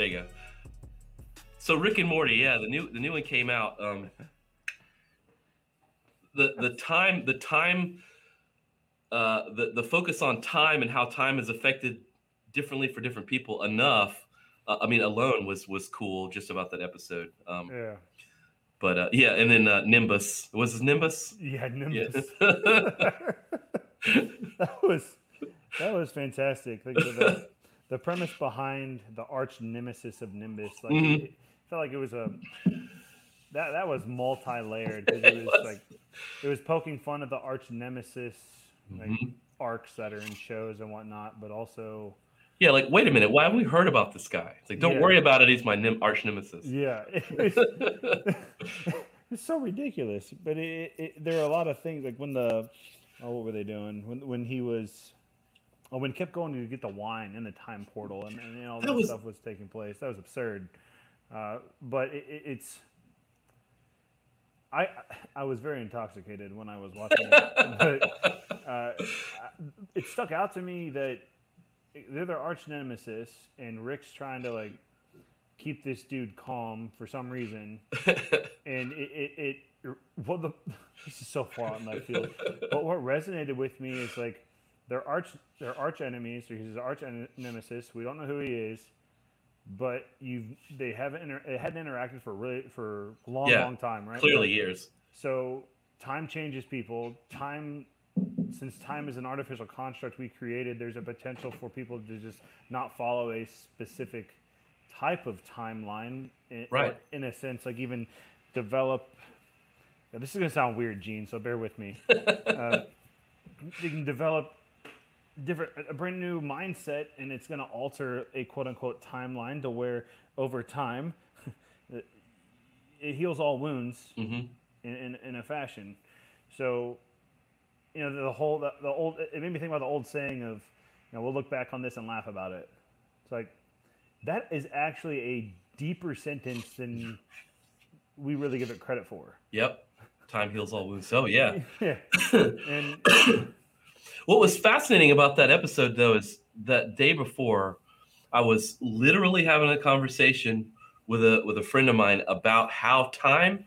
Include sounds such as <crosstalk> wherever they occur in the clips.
There you go. So Rick and Morty, yeah, the new the new one came out. Um, the the time the time uh, the the focus on time and how time is affected differently for different people enough. Uh, I mean, alone was was cool just about that episode. Um, Yeah. but uh, yeah, and then uh, Nimbus was his Nimbus. Yeah, Nimbus. Yeah. <laughs> <laughs> that was that was fantastic. The, <laughs> the, premise behind the arch nemesis of Nimbus, like Mhm. it felt like it was a that that was multi-layered because it <laughs> It was, like it was poking fun at the arch nemesis like Mhm. arcs that are in shows and whatnot, but also yeah, like wait a minute, why have we heard about this guy? It's like don't Yeah. worry about it. He's my nim- arch nemesis. yeah, <laughs> <laughs> it it's so ridiculous. But it, it, there are a lot of things like when the oh, what were they doing when when he was oh when he kept going to get the wine in the time portal and, and all That that, was- stuff was taking place. That was absurd. Uh, but it, it, it's I I was very intoxicated when I was watching it, <laughs> but uh, it stuck out to me that they're their arch nemesis, and Rick's trying to like keep this dude calm for some reason, <laughs> and it it, it well the <laughs> this is so far out in left field, but what resonated with me is like their arch their arch enemies, or he's arch nemesis. We don't know who he is, but you they haven't inter- they hadn't interacted for really for a long Yeah, long time, right? Clearly years. So time changes people. Time, since time is an artificial construct we created, there's a potential for people to just not follow a specific type of timeline. In, Right. In a sense, like even develop. now, this is gonna sound weird, Gene. So bear with me. <laughs> uh, you can develop different a brand new mindset and it's going to alter a quote unquote timeline to where over time <laughs> it heals all wounds hmm in, in, in a fashion. So, you know, the whole, the, the old, it made me think about the old saying of, you know, we'll look back on this and laugh about it. It's like, that is actually a deeper sentence than we really give it credit for. Yep. Time heals all wounds. so yeah. <laughs> yeah. <coughs> And <coughs> What was fascinating about that episode, though, is that day before, I was literally having a conversation with a with a friend of mine about how time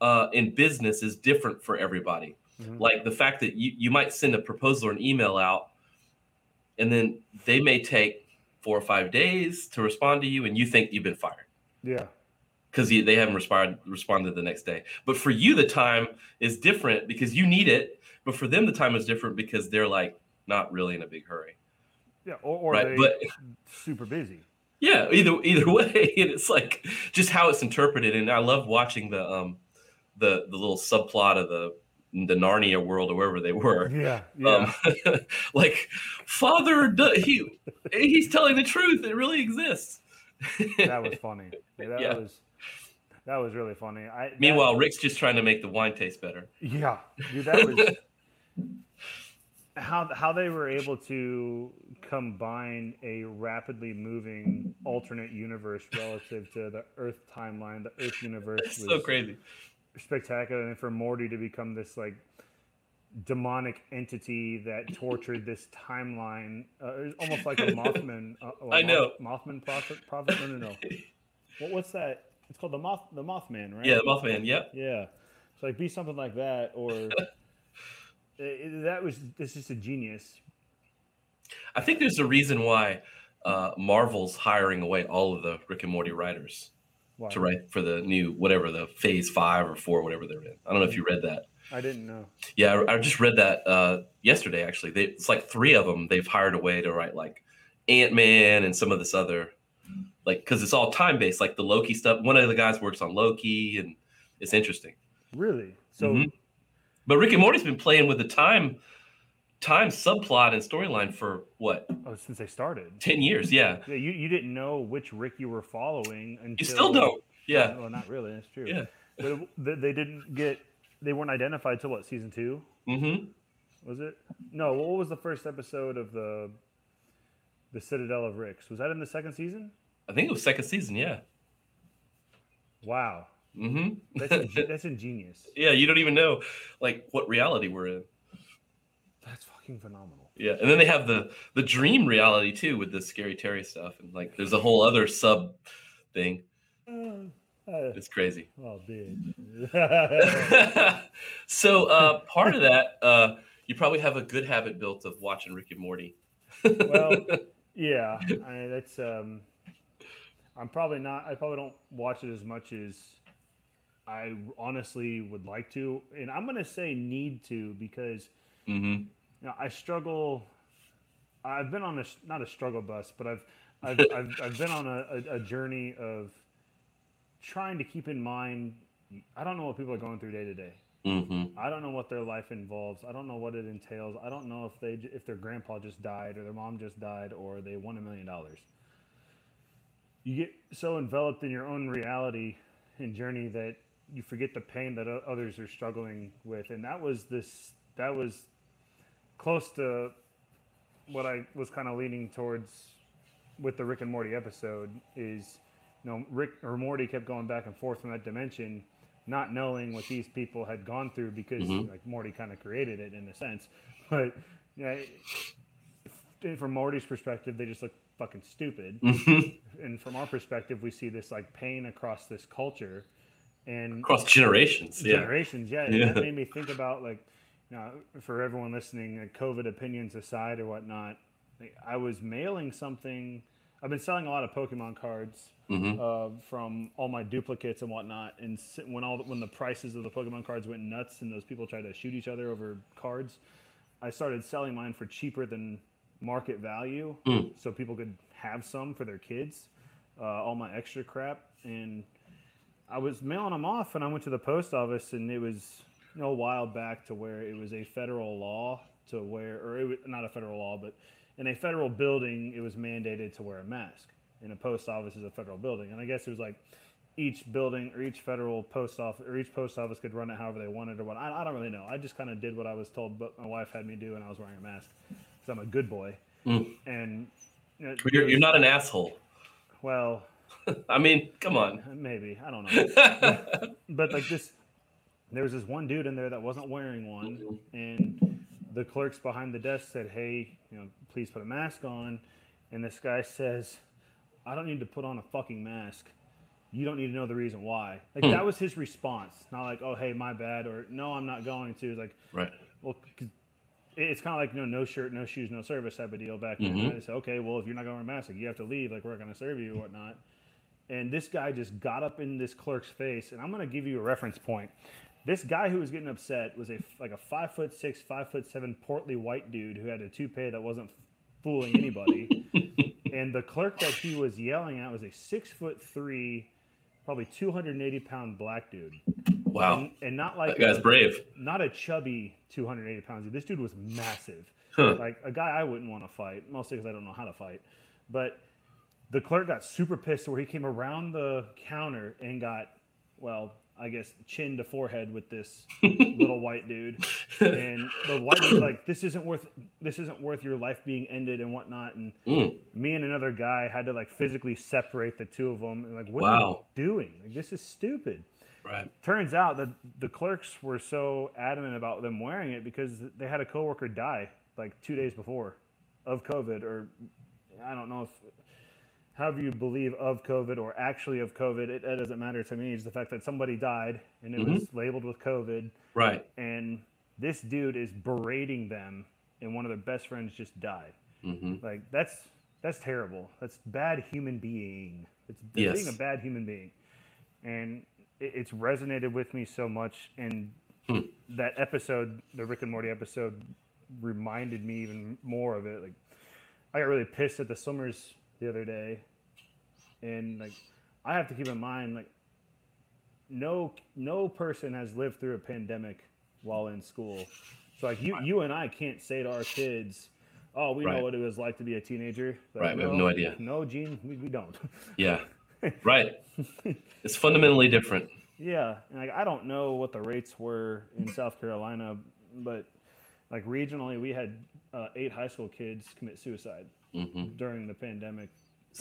uh, in business is different for everybody. Mhm. Like the fact that you, you might send a proposal or an email out, and then they may take four or five days to respond to you, and you think you've been fired yeah. because they haven't responded responded the next day. But for you, the time is different because you need it. But for them, the time is different because they're like not really in a big hurry. Yeah. Or, or Right, they but- super busy. Yeah, either either <laughs> way, and it's like just how it's interpreted. And I love watching the um the the little subplot of the the Narnia world or wherever they were. Yeah. Yeah. Um, <laughs> like father, he he's telling the truth. It really exists. that was <laughs> funny. Yeah, that Yeah. was, that was really funny. I, Meanwhile, Rick's just trying to make the wine taste better. Yeah, dude, that was how how they were able to combine a rapidly moving alternate universe relative to the Earth timeline. The Earth universe It's was so crazy. spectacular, and for Morty to become this like demonic entity that tortured this timeline, uh, almost like a <laughs> Mothman. Uh, I know. Mothman prophet. Prophet? No, no, no. What, what's that? It's called the Moth. The Mothman, right? Yeah, the Mothman. Yep. Yeah. So like be something like that, or <laughs> i- that was this is a genius. I think there's a reason why uh, Marvel's hiring away all of the Rick and Morty writers Wow. to write for the new whatever the Phase Five or Four, whatever they're in. I don't know if you read that. I didn't know. Yeah, I, I just read that uh, yesterday. Actually, they, it's like three of them they've hired away to write like Ant Man and some of this other like because it's all time based, like the Loki stuff. One of the guys works on Loki, and it's interesting. Really? So Mhm. But Rick and Morty's been playing with the time time subplot and storyline for what Oh, since they started. 10 years yeah Yeah, you, you didn't know which Rick you were following until you still don't yeah Well, not really. That's true. yeah But they, they didn't get. They weren't identified till what season two mm-hmm was it? No. What was the first episode of the the Citadel of Ricks? Was that in the second season? i think it was second season yeah Wow, mm-hmm that's <laughs> that's ingenious. yeah you don't even know like what reality we're in That's fucking phenomenal. yeah and then they have the the dream reality too with the scary terry stuff and like there's a whole other sub thing Uh, it's crazy oh, dude. <laughs> so uh part of that uh you probably have a good habit built of watching rick and morty <laughs> well, yeah, I, that's. Um, I'm probably not. I probably don't watch it as much as I honestly would like to, and I'm gonna say need to because mm-hmm you know, I struggle. I've been on a not a struggle bus, but I've I've <laughs> I've, I've been on a, a, journey of trying to keep in mind. I don't know what people are going through day to day. mm-hmm I don't know what their life involves. I don't know what it entails. I don't know if they if their grandpa just died or their mom just died or they won a million dollars. You get so enveloped in your own reality and journey that you forget the pain that others are struggling with, and that was this. That was close to what I was kind of leaning towards with the Rick and Morty episode. Is you know Rick or Morty kept going back and forth from that dimension not knowing what these people had gone through because Mhm. like Morty kind of created it in a sense. But yeah, if- from Morty's perspective, they just look fucking stupid, mm-hmm and from our perspective, we see this like pain across this culture and across generations yeah generations. Yeah, and Yeah. that made me think about like, you know, for everyone listening, like COVID opinions aside or whatnot, like, I was mailing something. I've been selling a lot of Pokemon cards mm-hmm uh, from all my duplicates and whatnot. And when all when the prices of the Pokemon cards went nuts and those people tried to shoot each other over cards, I started selling mine for cheaper than market value, Mm. so people could have some for their kids. Uh, all my extra crap, and I was mailing them off, and I went to the post office, and it was you know, a while back to where it was a federal law to where, or it was not a federal law, but in a federal building, it was mandated to wear a mask. And a post office is a federal building, and I guess it was like each building or each federal post office or each post office could run it however they wanted or what. I, I don't really know. I just kind of did what I was told, but my wife had me do, and I was wearing a mask because I'm a good boy. Mm. And you know, You're, there you're not an asshole. well, <laughs> I mean, come on. maybe I don't know. <laughs> but like this there was this one dude in there that wasn't wearing one and the clerks behind the desk said hey you know please put a mask on and this guy says i don't need to put on a fucking mask you don't need to know the reason why like Hmm. that was his response not like oh hey my bad or no i'm not going to like right. well it's kind of like you know no shirt no shoes no service type of deal back then Mhm. They say, okay well if you're not going to wear a mask like, you have to leave like we're going to serve you or whatnot and this guy just got up in this clerk's face and i'm going to give you a reference point this guy who was getting upset was a like a five foot six five foot seven portly white dude who had a toupee that wasn't fooling anybody <laughs> and the clerk that he was yelling at was a six foot three probably 280 pound black dude Wow. and, and not like That guy's a- brave. not a chubby 280 pounds dude. This dude was massive. Huh. Like a guy I wouldn't want to fight, mostly because I don't know how to fight. But the clerk got super pissed where he came around the counter and got, well, I guess chin to forehead with this <laughs> little white dude. And the white dude's like, "This isn't worth. This isn't worth your life being ended and whatnot." And Mm. me and another guy had to like physically separate the two of them. And like, what are you doing? Like, this is stupid Right. turns out that the clerks were so adamant about them wearing it because they had a coworker die like two days before of COVID, or I don't know if however you believe of COVID or actually of COVID, it, it doesn't matter to me. It's the fact that somebody died and it was labeled with COVID, Right. and this dude is berating them, and one of their best friends just died. hmm Like that's that's terrible. That's bad human being. It's Yes. being a bad human being, and it, it's resonated with me so much. And Hmm. that episode, the Rick and Morty episode, reminded me even more of it. Like I got really pissed at the Summers the other day, and like I have to keep in mind like no no person has lived through a pandemic while in school. So like you, you and I can't say to our kids, "Oh, we Right. know what it was like to be a teenager." Like, Right, we have no idea. No, Gene, we, we don't. <laughs> Yeah. Right. <laughs> It's fundamentally different. Yeah, and like I don't know what the rates were in South Carolina, but like regionally, we had uh, eight high school kids commit suicide hmm during the pandemic.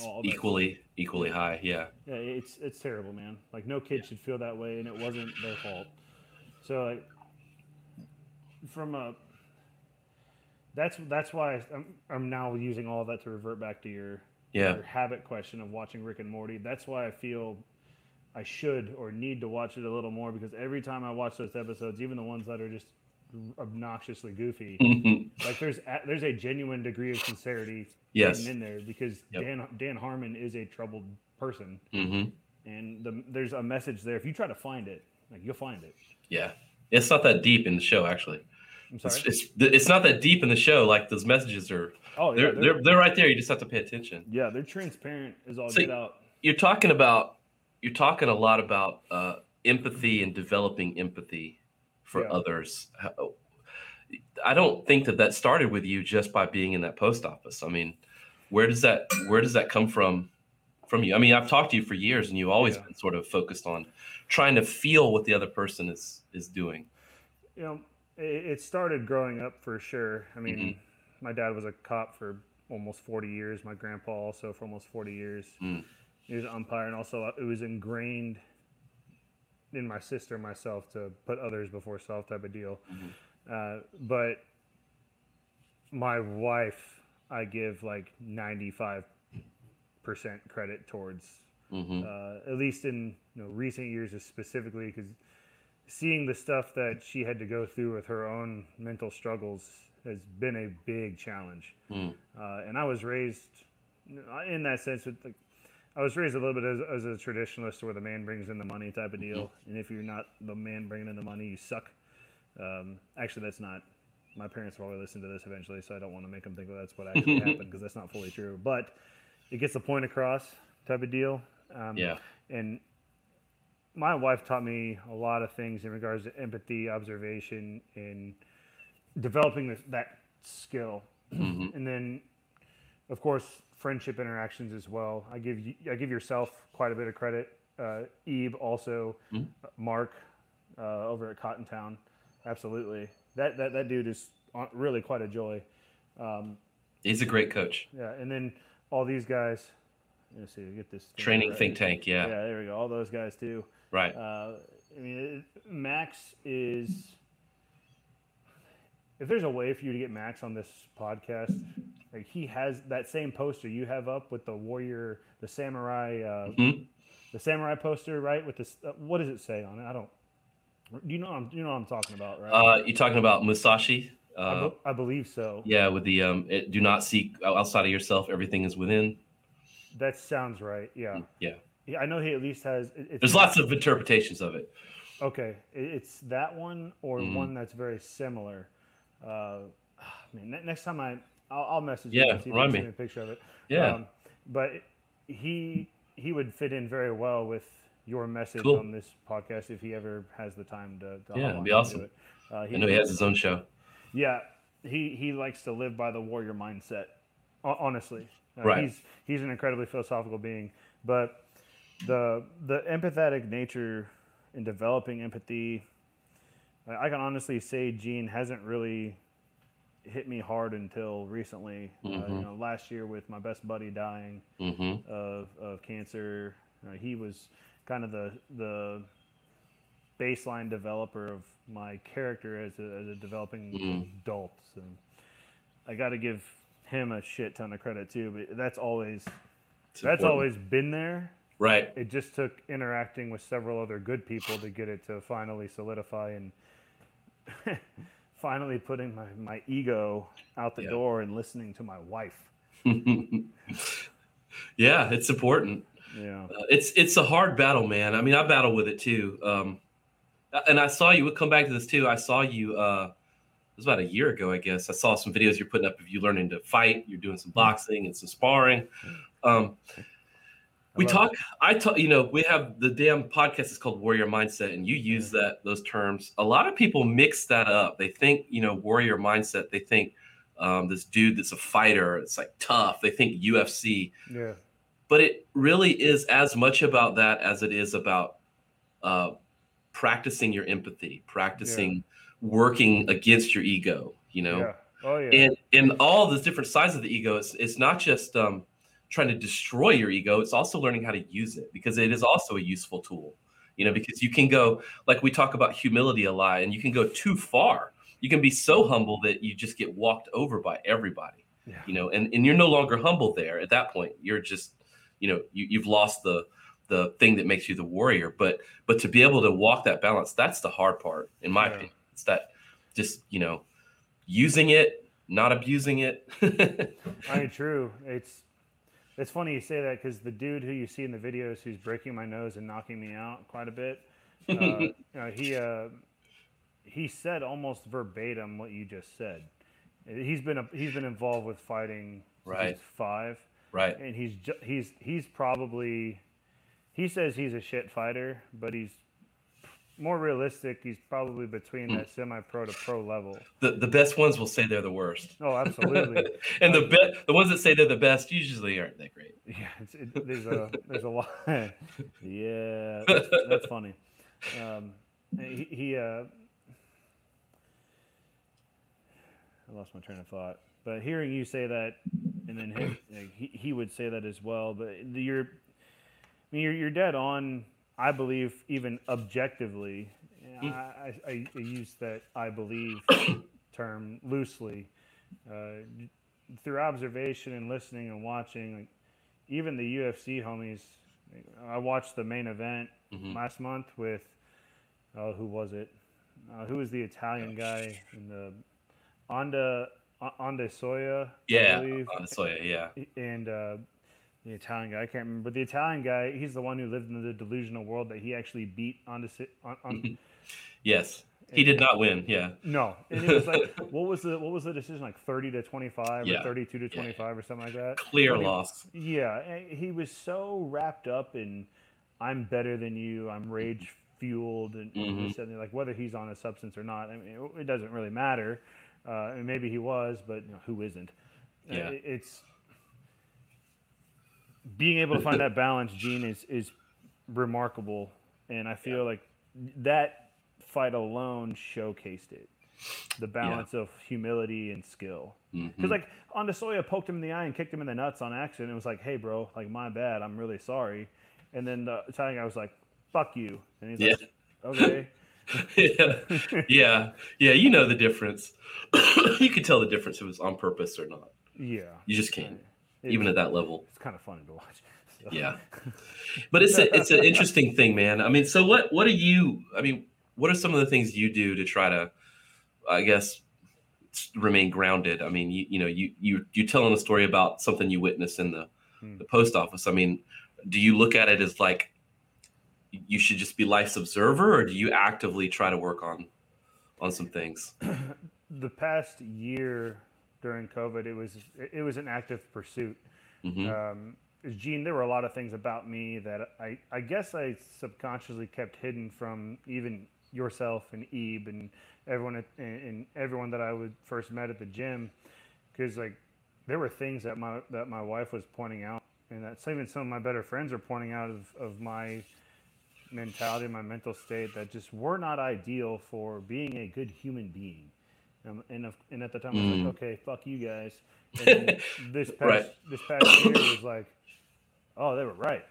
All Equally, equally high. Yeah. Yeah, it's it's terrible, man. Like no kid should feel that way, and it wasn't their fault. So like, from a that's that's why I'm, I'm now using all that to revert back to your Yeah. your habit question of watching Rick and Morty. That's why I feel I should or need to watch it a little more because every time I watch those episodes, even the ones that are just obnoxiously goofy, Mhm. like there's a, there's a genuine degree of sincerity Yes. in there because Yep. Dan Dan Harmon is a troubled person, hmm and the, there's a message there. If you try to find it, like you'll find it. Yeah. It's not that deep in the show, actually. I'm It's, sorry. it's it's not that deep in the show. Like those messages are oh yeah, they're they're, they're they're right there. You just have to pay attention. yeah, they're transparent as all So- get out. You're talking about you're talking a lot about uh, empathy and developing empathy for Yeah. others. I don't think that that started with you just by being in that post office. I mean, where does that where does that come from from you? I mean, I've talked to you for years, and you've always Yeah. been sort of focused on trying to feel what the other person is is doing. You know, it, started growing up for sure. I mean, Mhm. my dad was a cop for almost 40 years. My grandpa also for almost 40 years. Mm. He was an umpire, and also uh, it was ingrained in my sister myself to put others before self type of deal. Mhm. Uh, but my wife, I give like 95 percent credit towards hmm uh, at least in you know recent years specifically because seeing the stuff that she had to go through with her own mental struggles has been a big challenge Mm. uh, and i was raised in that sense with like i was raised a little bit as, as a traditionalist where the man brings in the money type of deal. And if you're not the man bringing in the money you suck. Um, actually that's not my parents will probably listen to this eventually so i don't want to make them think that that's what actually <laughs> happened because that's not fully true. But it gets the point across type of deal. Um, Yeah. and my wife taught me a lot of things in regards to empathy, observation, and developing this, that skill. hmm And then, of course, friendship interactions as well. I give you, I give yourself quite a bit of credit. Uh, Eve also, Mhm. uh, Mark uh, over at Cotton Town, absolutely. That that that dude is really quite a joy. Um, He's a great coach. yeah, and then all these guys. Let's see, get this Training right. think tank. Yeah, Yeah. there we go. All those guys too. Right. Uh, I mean, Max is. If there's a way for you to get Max on this podcast, like he has that same poster you have up with the warrior, the samurai, uh, Mhm. the samurai poster, right? With this, uh, what does it say on it? I don't. You know? I'm, you know what I'm talking about, right? Uh, you talking about Musashi? I, Uh, be- I believe so. yeah, with the um, it, do not seek outside of yourself. Everything is within. That sounds right. Yeah. Yeah. Yeah, I know he at least has. it- There's lots of interpretations of it. Okay, it's that one or Mhm. one that's very similar. Uh, ah, man, next time I, I'll, I'll message Yeah, you and see if you can me. a picture of it. Yeah. Um, but he he would fit in very well with your message Cool. on this podcast if he ever has the time to. to Yeah, it'd be awesome. it. Uh, I know he has his own show. yeah, he he likes to live by the warrior mindset. Honestly, Uh, Right. He's he's an incredibly philosophical being, but the the empathetic nature in developing empathy, I can honestly say Gene hasn't really hit me hard until recently. Uh, you Mhm. know, last year with my best buddy dying hmm of, of cancer. Uh, he was kind of the the baseline developer of my character as a, as a developing Mhm. adult. So I got to give him a shit ton of credit too. But that's always that's always been there. right. It just took interacting with several other good people to get it to finally solidify and <laughs> finally putting my, my ego out the Yeah. door and listening to my wife. <laughs> yeah, it's important. Yeah. Uh, it's it's a hard battle, man. I mean, I battle with it too. Um, and I saw you. We'll come back to this too. I saw you. Uh, it was about a year ago, I guess. I saw some videos you're putting up of you learning to fight. You're doing some boxing and some sparring. Um, we talk i talk you know we have the damn podcast is called warrior mindset and you use that those terms. A lot of people mix that up. They think you know warrior mindset they think um, this dude that's a fighter it's like tough. They think ufc Yeah. but it really is as much about that as it is about uh, practicing your empathy practicing working against your ego you know? Yeah. Oh yeah. and and all the different sides of the ego it's, it's not just um, trying to destroy your ego it's also learning how to use it because it is also a useful tool you know because you can go like we talk about humility a lot and you can go too far you can be so humble that you just get walked over by everybody yeah. you know and, and you're no longer humble there at that point you're just you know you, you've lost the the thing that makes you the warrior but but to be able to walk that balance that's the hard part in my Yeah. opinion it's that just you know using it not abusing it <laughs> I mean, true. It's it's funny you say that because the dude who you see in the videos who's breaking my nose and knocking me out quite a bit, uh, <laughs> you know, he uh, he said almost verbatim what you just said. He's been a, he's been involved with fighting since Right. five, right and he's ju- he's he's probably he says he's a shit fighter, but he's more realistic. He's probably between that semi-pro to pro level. the, the best ones will say they're the worst Oh, absolutely. <laughs> and the be- the ones that say they're the best usually aren't that great <laughs> Yeah, it's, it, there's a there's a lot. <laughs> yeah, that's, that's funny. Um, he, he uh, I lost my train of thought. But hearing you say that, and then him, like, he he would say that as well. But the- you're, I mean, you're you're dead on. I believe even objectively. I, I, I I use that I believe <coughs> term loosely. Uh, through observation and listening and watching, like even the UFC homies. I watched the main event Mhm. last month with, uh, who was it? Uh, who was the Italian guy in the Onda Adesanya? Yeah believe? honestly yeah and uh, the Italian guy. I can't remember, but the Italian guy. He's the one who lived in the delusional world that he actually beat on the on, on yes he did not win yeah no, and it was like <laughs> what was the what was the decision like thirty to twenty five Yeah. or thirty two to Yeah. twenty five or something like that. clear he- loss Yeah, he was so wrapped up in I'm better than you. I'm rage fueled and, and Mhm. this and that, like whether he's on a substance or not. I mean, it, it doesn't really matter. Uh, and maybe he was, but you know, who isn't? Uh, Yeah. it- it's being able to find that <laughs> balance, Gene, is is remarkable, and I feel like that fight alone showcased it. The balance of humility and skill. Mm-hmm. Because like Adesanya poked him in the eye and kicked him in the nuts on accident. It was like, hey, bro, like my bad. I'm really sorry. And then the Italian guy was like, fuck you. And he's like, okay. yeah, <laughs> <laughs> yeah, yeah. You know the difference. <coughs> you can tell the difference if it was on purpose or not. Yeah. You just can't, It- even at that level. it's kind of funny to watch. <laughs> So- Yeah. <laughs> But it's a, it's an interesting thing, man. I mean, so what what do you? I mean, what are some of the things you do to try to, I guess, remain grounded? I mean, you you know, you you you telling a story about something you witnessed in the Hmm. the post office. I mean, do you look at it as like you should just be life's observer, or do you actively try to work on on some things? <clears throat> the past year during COVID, it was it was an active pursuit. hmm um, Gene, there were a lot of things about me that I, I guess I subconsciously kept hidden from even yourself and Ebe and everyone at, and, and everyone that I would first met at the gym, because like there were things that my that my wife was pointing out, and that even some of my better friends are pointing out of, of my mentality, my mental state that just were not ideal for being a good human being. And, of, and at the time, I was Mm. like, okay, fuck you guys. <laughs> And this past Right. this past year was like, oh, they were right.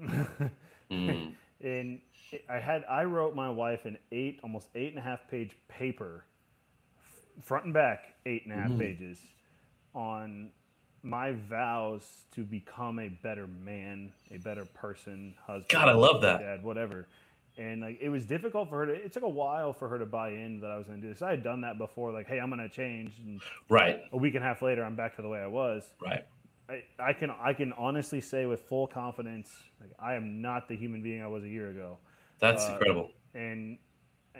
<laughs> Mm. and I had I wrote my wife an eight, almost eight and a half page paper, front and back, eight and a half Mhm. pages, on my vows to become a better man, a better person, husband. God, I love that. Dad, whatever. And like it was difficult for her to. It took a while for her to buy in that I was going to do this. I had done that before, like, hey, I'm going to change, and Right, a week and a half later, I'm back to the way I was. right. I, I can I can honestly say with full confidence, like I am not the human being I was a year ago. That's Uh, incredible. And I,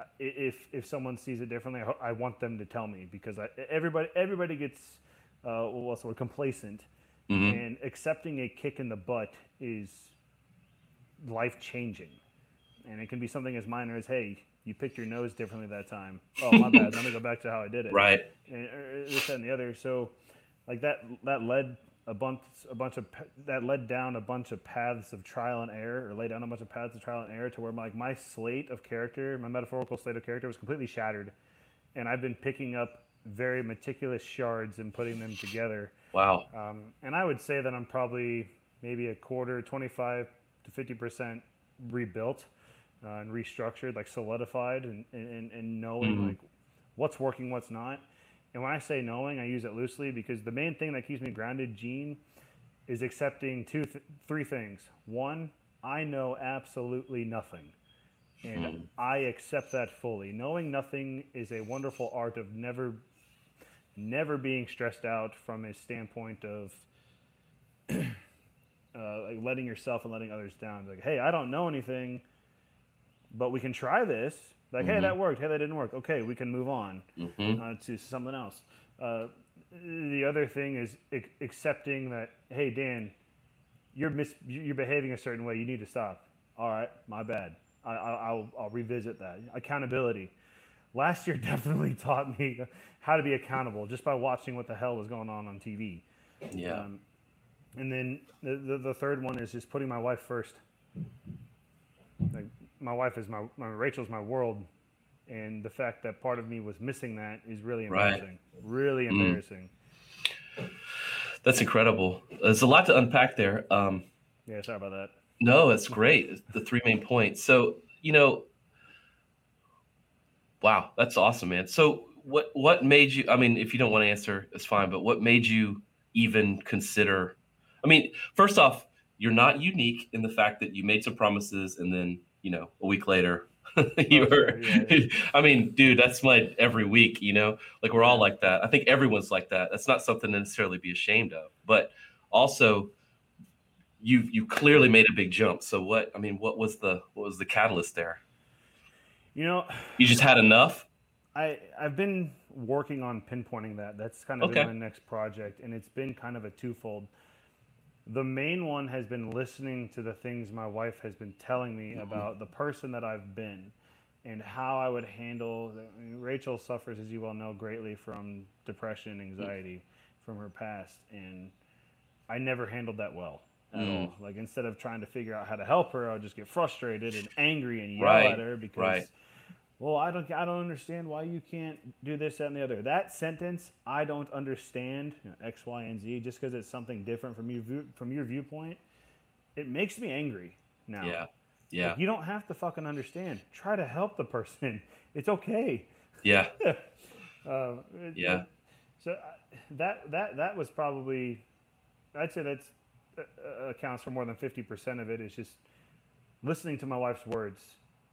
I- if if someone sees it differently, I, I want them to tell me because I, everybody everybody gets uh, what's the word complacent Mhm. and accepting a kick in the butt is life changing. And it can be something as minor as, hey, you picked your nose differently that time. <laughs> Oh, my bad. Let me go back to how I did it. Right. And uh, this that, and the other. So, like that that led a bunch a bunch of that led down a bunch of paths of trial and error, or laid down a bunch of paths of trial and error to where like my slate of character, my metaphorical slate of character, was completely shattered. And I've been picking up very meticulous shards and putting them together. Wow. Um, and I would say that I'm probably maybe a quarter, 25 to 50 percent rebuilt uh, and restructured, like solidified, and, and, and knowing Mhm. like what's working, what's not. And when I say knowing, I use it loosely because the main thing that keeps me grounded, Gene, is accepting two, th- three things. One, I know absolutely nothing. And Mhm. I accept that fully. Knowing nothing is a wonderful art of never never being stressed out from a standpoint of <clears throat> uh, like letting yourself and letting others down. Like, hey, I don't know anything, but we can try this. Like, hey, Mhm. that worked. Hey, that didn't work. Okay, we can move on hmm uh, to something else. Uh, the other thing is ac- accepting that, hey, Dan, you're mis- you're behaving a certain way. You need to stop. All right, my bad. I, I, I'll, I'll revisit that. Accountability. Last year <laughs> definitely taught me how to be accountable just by watching what the hell was going on on TV. Yeah. Um, and then the, the, the third one is just putting my wife first. My wife is my, my Rachel's my world, and the fact that part of me was missing that is really Right. embarrassing. Really Mm. embarrassing. That's incredible. There's a lot to unpack there. Um, Yeah, sorry about that. No, it's great. The three main points. So, you know, wow, that's awesome, man. So, what what made you? I mean, if you don't want to answer, it's fine. But what made you even consider? I mean, first off, you're not unique in the fact that you made some promises and then, you know, a week later, <laughs> you Oh, were. Yeah, <laughs> I mean, dude, that's my every week. You know, like we're all like that. I think everyone's like that. That's not something to necessarily be ashamed of, but also you you clearly made a big jump. So what? I mean, what was the what was the catalyst there? You know, You just had enough. I I've been working on pinpointing that. That's kind of Okay. been my next project, and it's been kind of a twofold. The main one has been listening to the things my wife has been telling me about the person that I've been and how I would handle. I mean, Rachel suffers, as you well know, greatly from depression, and anxiety from her past, and I never handled that well at Mm. all. Like instead of trying to figure out how to help her, I would just get frustrated and angry and yell Right, at her because right. Well, I don't, I don't understand why you can't do this, that, and the other. That sentence, I don't understand you know, X, Y, and Z, just because it's something different from you, view- from your viewpoint, it makes me angry now. Yeah, yeah, Like, you don't have to fucking understand. Try to help the person. <laughs> It's okay. yeah, <laughs> Uh, Yeah. So uh, that that that was probably, I'd say that's uh, uh, accounts for more than fifty percent of it. Is just listening to my wife's words.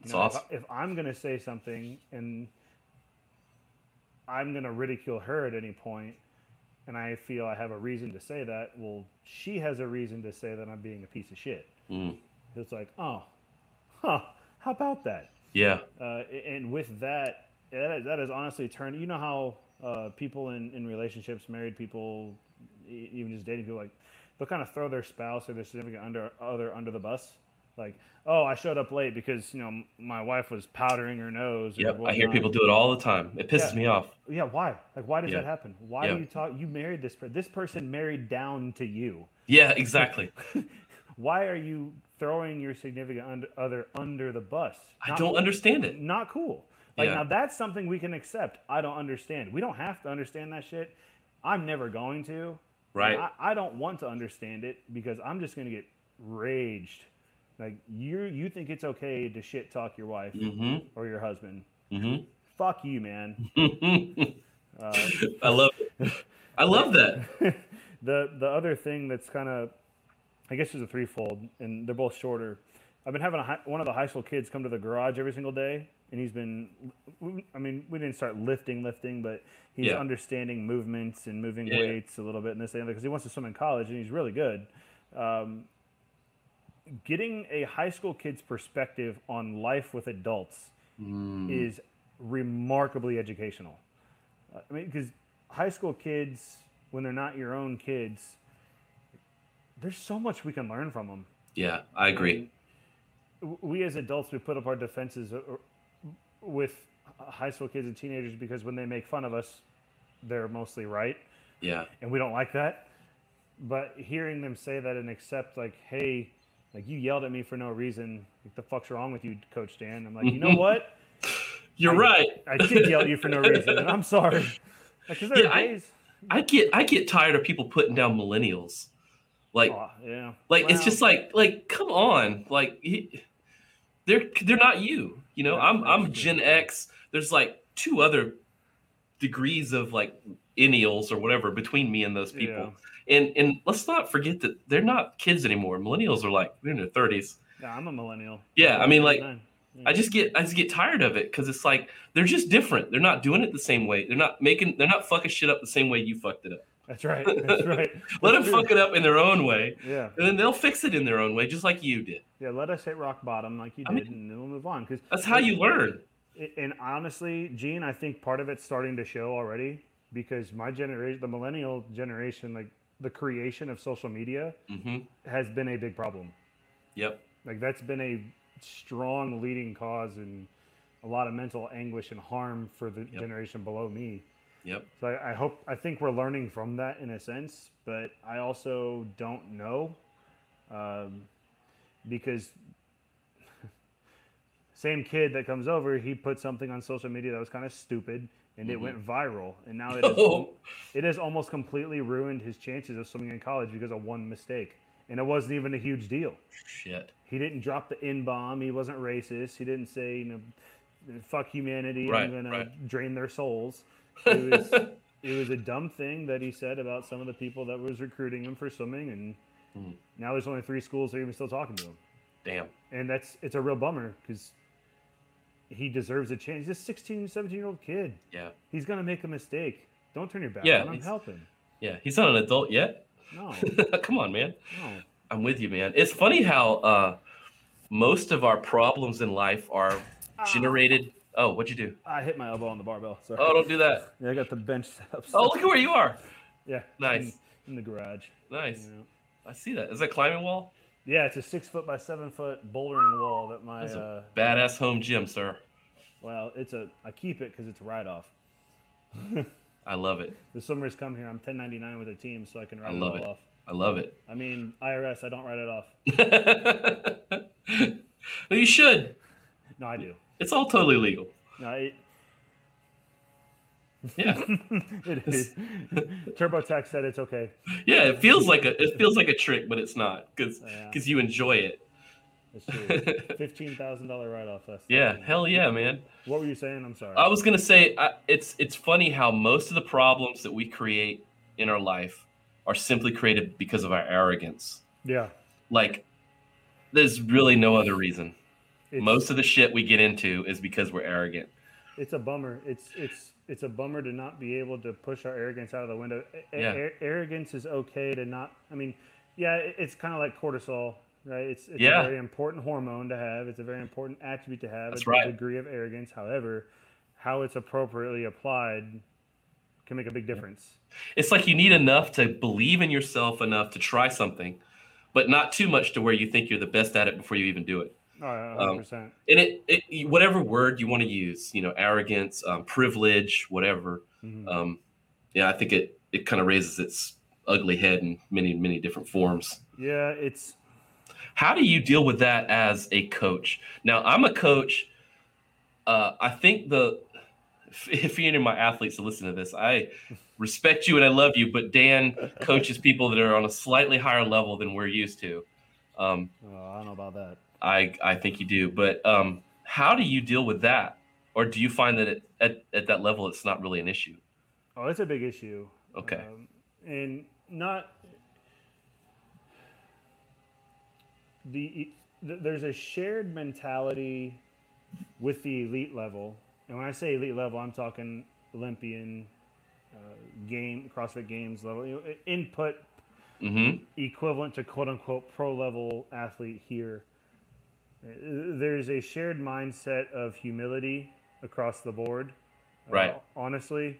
You That's know, if if I'm gonna say something and I'm gonna ridicule her at any point, and I feel I have a reason to say that, well, she has a reason to say that I'm being a piece of shit. Mm. It's like, oh, huh, how about that? yeah, uh, and with that, that, that has honestly turned. You know how uh, people in, in relationships, married people, even just dating people, like they'll kind of throw their spouse or their significant under other under the bus. Like, oh, I showed up late because you know my wife was powdering her nose. yep. I hear people do it all the time. It pisses Yeah. me off. Yeah, why? Like, why does Yeah. that happen? Why Yeah. do you talk? You married this. Per- this person married down to you. Yeah, exactly. <laughs> Why are you throwing your significant other under the bus? I don't understand it. not cool. Like Yeah. now that's something we can accept. I don't understand. We don't have to understand that shit. I'm never going to. Right. I, I don't want to understand it because I'm just gonna get raged. Like you you think it's okay to shit talk your wife Mm-hmm. or your husband. Mm-hmm. Fuck you, man. <laughs> Uh, I love it. I love that. <laughs> the the other thing that's kind of I guess is a threefold, and they're both shorter. I've been having a, hi- one of the high school kids come to the garage every single day, and he's been. I mean, we didn't start lifting, lifting, but he's Yeah. understanding movements and moving Yeah. weights a little bit and this and because he wants to swim in college and he's really good. Um, getting a high school kid's perspective on life with adults Mm. is remarkably educational. Uh, I mean, because high school kids, when they're not your own kids, there's so much we can learn from them. Yeah, I agree. we as adults we put up our defenses uh, uh, with high school kids and teenagers because when they make fun of us they're mostly right Yeah. and we don't like that but hearing them say that and accept like hey like you yelled at me for no reason like the fuck's wrong with you coach dan i'm like you know mm-hmm. what <laughs> You're I- right. <laughs> i did yell at you for no reason and i'm sorry because there Yeah, are I- days I get I get tired of people putting down millennials. Like Aw, yeah like it's just like like come on. Like he, they're they're not you. You know, Yeah, I'm I'm that's Gen. X. There's like two other degrees of like ennials or whatever between me and those people. And and let's not forget that they're not kids anymore. Millennials are like they're in their 30s. yeah i'm a millennial Yeah, I mean, like, 39. I just get I just get tired of it because it's like they're just different. They're not doing it the same way. They're not making they're not fucking shit up the same way you fucked it up. that's right <laughs> that's right Let them That's fuck it up in their own way, yeah and then they'll fix it in their own way, just like you did. yeah let us hit rock bottom like you I did mean- and then we'll move on because That's how you learn. And honestly, Gene, I think part of it's starting to show already because my generation, the millennial generation, like the creation of social media hmm has been a big problem. Yep. Like that's been a strong leading cause and a lot of mental anguish and harm for the Yep. generation below me. Yep. So I, I hope, I think we're learning from that in a sense, but I also don't know um, because same kid that comes over, he put something on social media that was kind of stupid and it Mhm. went viral. And now it <laughs> is, Oh, it has almost completely ruined his chances of swimming in college because of one mistake. And it wasn't even a huge deal. shit. He didn't drop the N bomb. He wasn't racist. He didn't say, you know, fuck humanity. Right, I'm going right. to drain their souls. <laughs> It was, it was a dumb thing that he said about some of the people that was recruiting him for swimming. And Mhm. now there's only three schools that are even still talking to him. Damn. And that's, it's a real bummer because he deserves a chance. He's a 16, 17 year old kid. Yeah. He's going to make a mistake. Don't turn your back Yeah, on him. Help him. Yeah. He's not an adult yet. No, <laughs> Come on, man. no. I'm with you, man. It's funny how uh, most of our problems in life are generated. Oh, what'd you do? I hit my elbow on the barbell. Sorry. Oh, don't do that. Yeah, I got the bench set up. Oh, look at where you are. yeah. Nice. In, in the garage. Nice. know. I see that. Is that climbing wall? Yeah, it's a six foot by seven foot bouldering wall that my That's a uh, Badass home gym, sir. well, it's a I keep it because it's a write off. <laughs> I love it. The swimmers come here. I'm 1099 with a team, so I can write I it love all it. off. I love it. I mean, IRS, I don't write it off. <laughs> well, you should. No, I do. It's all totally legal. No, it, Yeah. <laughs> it is. TurboTax said it's okay. Yeah, it feels like a it feels like a trick, but it's not because Yeah. because you enjoy it. <laughs> Fifteen thousand dollar write off. Yeah, hell yeah, man. What were you saying? I'm sorry. I was gonna say I, it's it's funny how most of the problems that we create in our life are simply created because of our arrogance. yeah. Like, there's really no other reason. It's, Most of the shit we get into is because we're arrogant. It's a bummer. It's it's it's a bummer to not be able to push our arrogance out of the window. A- Yeah. a- arrogance is okay to not. I mean, yeah, it's kind of like cortisol, right? It's it's Yeah. a very important hormone to have. It's a very important attribute to have. That's it's right. A degree of arrogance, however, how it's appropriately applied can make a big difference. It's like you need enough to believe in yourself enough to try something, but not too much to where you think you're the best at it before you even do it. Oh, Um, 100 percent. And it, it whatever word you want to use, you know, arrogance, um, privilege, whatever. Mhm. Um, yeah, I think it it kind of raises its ugly head in many many different forms. Yeah, it's How do you deal with that as a coach? Now, I'm a coach. Uh, I think the if, <laughs> if any of my athletes to listen to this, I <laughs> respect you and I love you, but Dan coaches people that are on a slightly higher level than we're used to. Um, oh, I don't know about that. I I think you do, but um, how do you deal with that, or do you find that it, at at that level it's not really an issue? Oh, it's a big issue. Okay. Um, and not the th- there's a shared mentality with the elite level, and when I say elite level, I'm talking Olympian, uh, game CrossFit Games level, you know, input Mm-hmm. equivalent to quote unquote pro level athlete here. Uh, There's a shared mindset of humility across the board. uh, Right. honestly.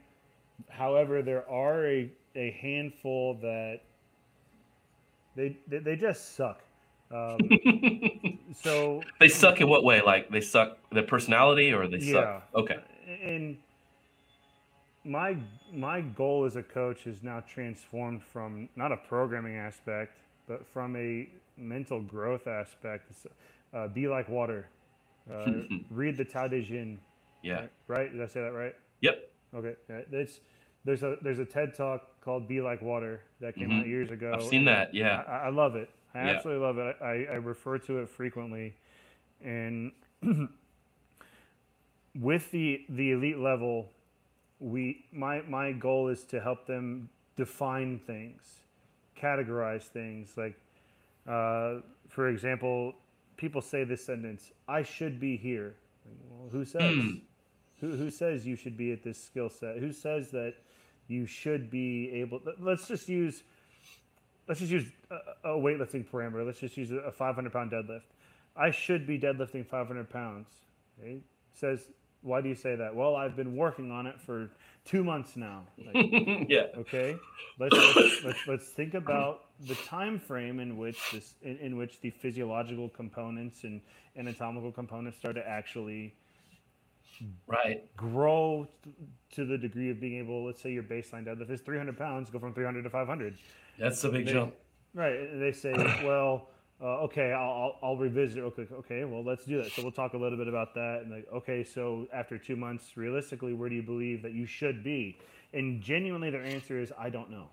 However, there are a, a handful that They they, they just suck. Um, <laughs> so they suck in what way? Like they suck their personality, or they yeah. suck? Okay. And my my goal as a coach is now transformed from not a programming aspect, but from a mental growth aspect. Uh, be like water. Uh, <laughs> read the Tao Te Ching. Yeah. Right? Did I say that right? Yep. Okay. It's there's a there's a TED talk called "Be Like Water" that came Mhm. out years ago. I've seen that. Yeah. I, I love it. I Yeah. absolutely love it. I, I refer to it frequently, and <clears throat> with the the elite level, we my my goal is to help them define things, categorize things. Like, uh, for example, people say this sentence: "I should be here." Well, who says? Hmm. Who who says you should be at this skill set? Who says that you should be able? let- Let's just use let's just use a, a weightlifting parameter. Let's just use a 500 pound deadlift. I should be deadlifting 500 pounds. Okay? Says, why do you say that? Well, I've been working on it for two months now. <laughs> Like, yeah. okay, let's, let's, let's let's think about the time frame in which this in, in which the physiological components and anatomical components start to actually Right. grow t- to the degree of being able. Let's say your baseline deadlift is 300 pounds, go from 300 to 500. That's a big They- jump. Right. They say, well, uh, okay, I'll, I'll, I'll revisit. Okay, okay, well, let's do that. So we'll talk a little bit about that. And like, okay, so after two months, realistically, where do you believe that you should be? And genuinely, their answer is, I don't know.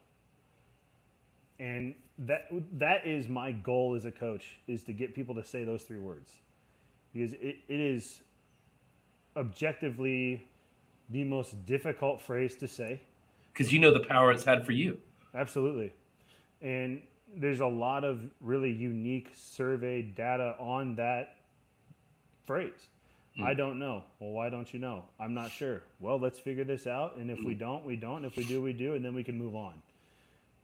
And that that is my goal as a coach is to get people to say those three words, because it, it is objectively the most difficult phrase to say. Because you know the power it's had for you. Absolutely. And there's a lot of really unique survey data on that phrase. Hmm. I don't know. Well, why don't you know? I'm not sure. Well, let's figure this out. And if we don't, we don't. If we do, we do. And then we can move on.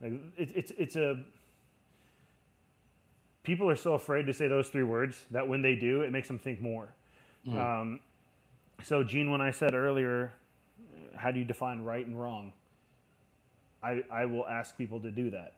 Like it, it's it's a. People are so afraid to say those three words that when they do, it makes them think more. Hmm. Um, so, Gene, when I said earlier, how do you define right and wrong? I, I will ask people to do that.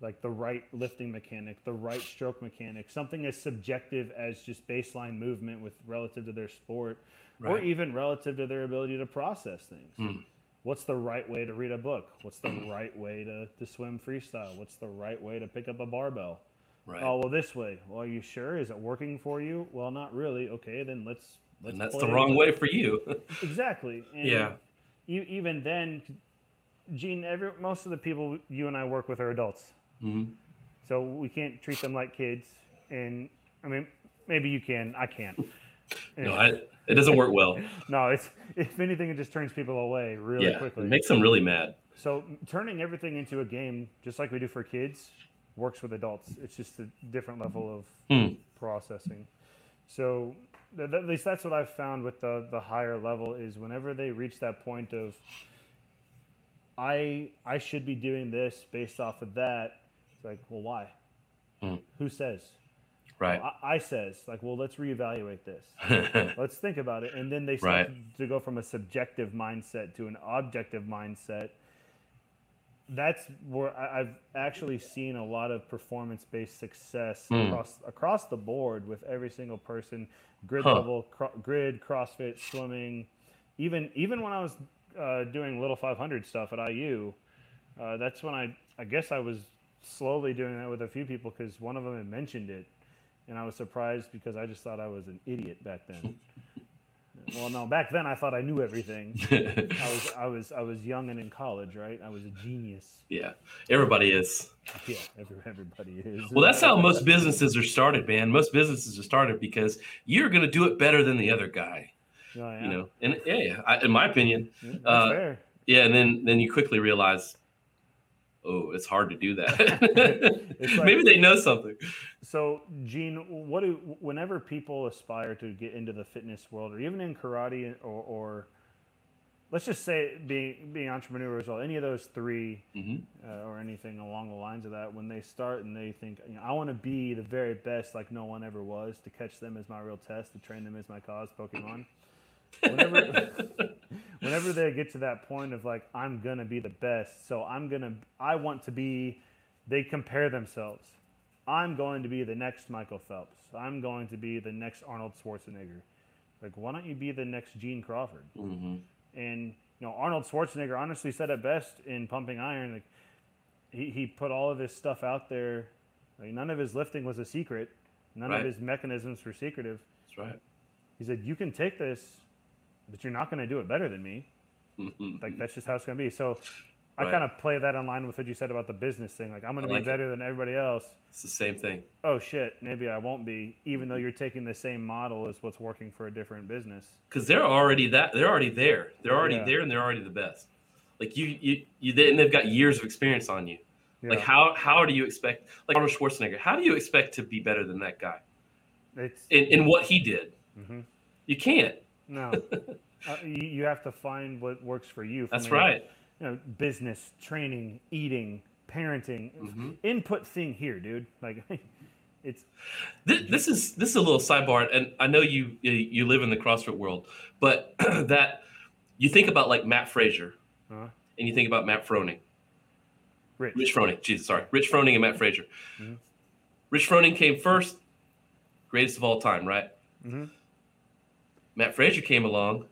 Like the right lifting mechanic, the right stroke mechanic, something as subjective as just baseline movement with relative to their sport, or even relative to their ability to process things. Hmm. What's the right way to read a book? What's the right way to, to swim freestyle? What's the right way to pick up a barbell? Right. Oh well, this way. Well, are you sure? Is it working for you? Well, not really. Okay, then let's let's. and that's the wrong way for you. <laughs> Exactly. And Yeah. e- even then, Gene, every most of the people you and I work with are adults, Mhm. so we can't treat them like kids. And I mean, maybe you can. I can't. <laughs> No, I, it doesn't work well. <laughs> no, it's if anything, it just turns people away really yeah. quickly. It makes them really mad. So turning everything into a game, just like we do for kids, works with adults. It's just a different level of Hmm. processing. So th- at least that's what I've found with the the higher level is whenever they reach that point of I I should be doing this based off of that. It's like, well, why? Hmm. Who says? Right. I, I says like, well, let's reevaluate this. <laughs> Let's think about it. And then they Right. start to go from a subjective mindset to an objective mindset. That's where I- I've actually seen a lot of performance-based success Hmm. across across the board with every single person, grid Huh. level, cro- grid, CrossFit, swimming, even even when I was uh, doing little 500 stuff at IU, uh, that's when I I guess I was slowly doing that with a few people because one of them had mentioned it, and I was surprised because I just thought I was an idiot back then. <laughs> well, no, back then I thought I knew everything. <laughs> I was I was I was young and in college, right? I was a genius. yeah. Everybody is. <laughs> Yeah, every, everybody is. Well, that's how most businesses are started, man. Most businesses are started because you're going to do it better than the other guy. Oh, yeah. You know, and yeah, yeah. I, in my opinion, Yeah, uh, fair. yeah. And then then you quickly realize, oh, it's hard to do that. <laughs> Like- Maybe they know something. So, Gene, what do whenever people aspire to get into the fitness world, or even in karate, or, or let's just say being being entrepreneur as well, any of those three, hmm uh, or anything along the lines of that, when they start and they think, you know, I want to be the very best, like no one ever was, to catch them as my real test, to train them as my cause, Pokemon. Whenever, <laughs> <laughs> whenever they get to that point of like, I'm gonna be the best, so I'm gonna, I want to be they compare themselves. I'm going to be the next Michael Phelps. I'm going to be the next Arnold Schwarzenegger. Like, why don't you be the next Gene Crawford? hmm And you know, Arnold Schwarzenegger honestly said it best in Pumping Iron. Like, he, he put all of his stuff out there. Like, none of his lifting was a secret. None Right. of his mechanisms were secretive. That's right. He said, "You can take this, but you're not going to do it better than me. <laughs> Like that's just how it's going to be." So, I Right. kind of play that in line with what you said about the business thing. Like, I'm going to be like it. better than everybody else. It's the same thing. Oh shit, maybe I won't be, even though you're taking the same model as what's working for a different business. because they're already that they're already there. They're already Yeah. there, and they're already the best. Like you, you, you. They, and they've got years of experience on you. Like how how do you expect like Arnold Schwarzenegger? How do you expect to be better than that guy It's in, in what he did? hmm You can't. No. <laughs> uh, you, you have to find what works for you. That's right. You know, business, training, eating, parenting, Mhm. input thing here, dude. Like, <laughs> it's This, this is this is a little sidebar, and I know you you- live in the CrossFit world, but <clears throat> that you think about like Matt Frazier, Uh-huh. and you think about Matt Froning, rich. Rich Froning. Jesus, sorry, Rich Froning and Matt Frazier. Mhm. Rich Froning came first, greatest of all time, right? hmm Matt Frazier came along,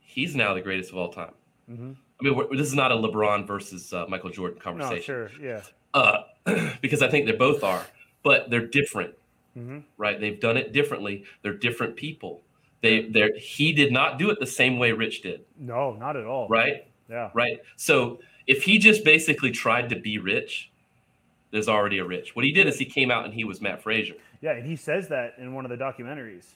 he's now the greatest of all time. hmm I mean, we're, this is not a LeBron versus uh, Michael Jordan No, conversation, sure, yeah. uh, <clears throat> because I think they both are, but they're different. hmm right? They've done it differently. They're different people. They they he did not do it the same way Rich did, No, not at all. right? Yeah. Right. So if he just basically tried to be Rich, there's already a Rich. What he did is he came out and he was Matt Frazier. Yeah, and he says that in one of the documentaries.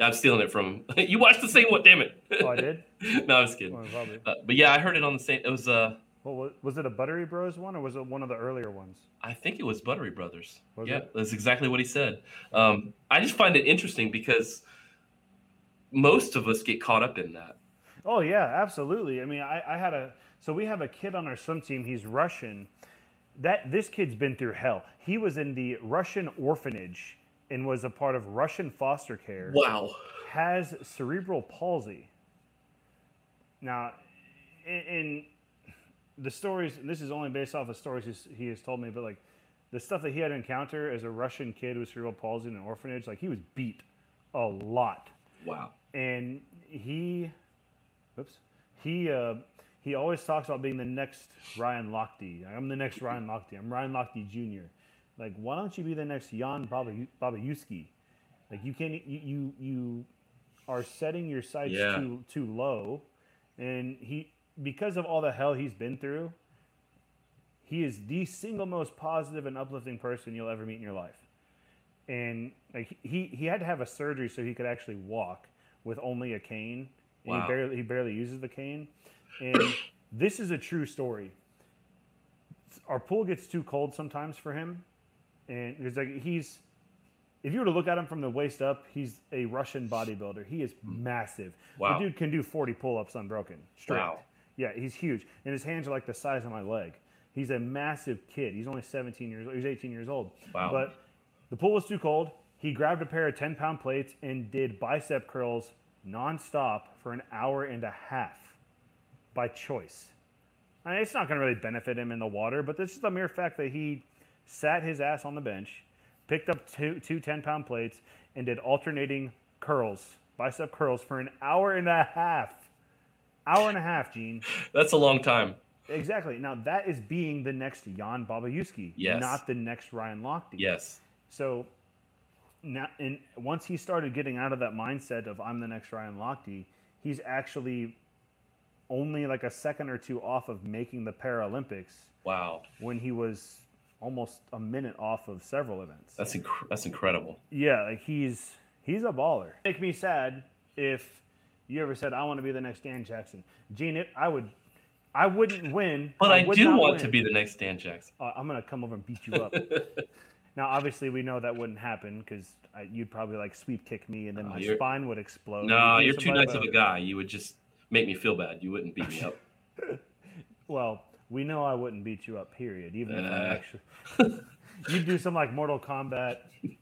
I'm stealing it from <laughs> you. Watched the same one? Damn it! Oh, I did. <laughs> no, I was kidding. Well, probably. Uh, but yeah, I heard it on the same. It was uh, Well, was it a Buttery Bros one or was it one of the earlier ones? I think it was Buttery Brothers. Was yeah, it? that's exactly what he said. Um, I just find it interesting because most of us get caught up in that. Oh yeah, absolutely. I mean, I, I had a so we have a kid on our swim team. He's Russian. That this kid's been through hell. He was in the Russian orphanage and was a part of Russian foster care. Wow. Has cerebral palsy. Now, in, in the stories, and this is only based off of stories he's, he has told me, but like the stuff that he had to encounter as a Russian kid with cerebral palsy in an orphanage, like he was beat a lot Wow. and he, oops, he uh, he always talks about being the next Ryan Lochte. I'm the next Ryan Lochte. I'm Ryan Lochte Jr. Like, why don't you be the next Jan Baba Babayuski? Like, you can't you you, you are setting your sights Yeah. too too low, and he because of all the hell he's been through. He is the single most positive and uplifting person you'll ever meet in your life and like he he had to have a surgery so he could actually walk with only a cane. And Wow. He barely he barely uses the cane, and this is a true story. Our pool gets too cold sometimes for him, and it's like he's. If you were to look at him from the waist up, he's a Russian bodybuilder. He is hmm. massive. Wow. The dude can do 40 pull-ups unbroken. Straight. Wow. Yeah, he's huge, and his hands are like the size of my leg. He's a massive kid. He's only 17 years old. He's 18 years old. Wow. But the pool was too cold. He grabbed a pair of 10 pound plates and did bicep curls nonstop for an hour and a half by choice. I mean, it's not going to really benefit him in the water, but this is the mere fact that he sat his ass on the bench, picked up two, two 10 pound plates, and did alternating curls, bicep curls for an hour and a half. Hour and a half, Gene. That's a long time. Exactly. Now that is being the next Jan Babayuski, Yes. not the next Ryan Lochte. Yes. So now, and once he started getting out of that mindset of I'm the next Ryan Lochte, he's actually only like a second or two off of making the Paralympics Wow. when he was almost a minute off of several events. That's inc- that's incredible. yeah, like he's he's a baller. Make me sad if you ever said I want to be the next Dan Jackson. Gene, it, I would. I wouldn't win. But I, would do want to be the next Dan Jackson. Uh, I'm gonna come over and beat you up. <laughs> now, obviously, we know that wouldn't happen because you'd probably like sweep kick me, and then Oh, my you're- spine would explode. no, you're too nice of a guy. You would just make me feel bad. You wouldn't beat me up. <laughs> Well, we know I wouldn't beat you up. Period. Even if I actually, <laughs> you'd do some like Mortal Kombat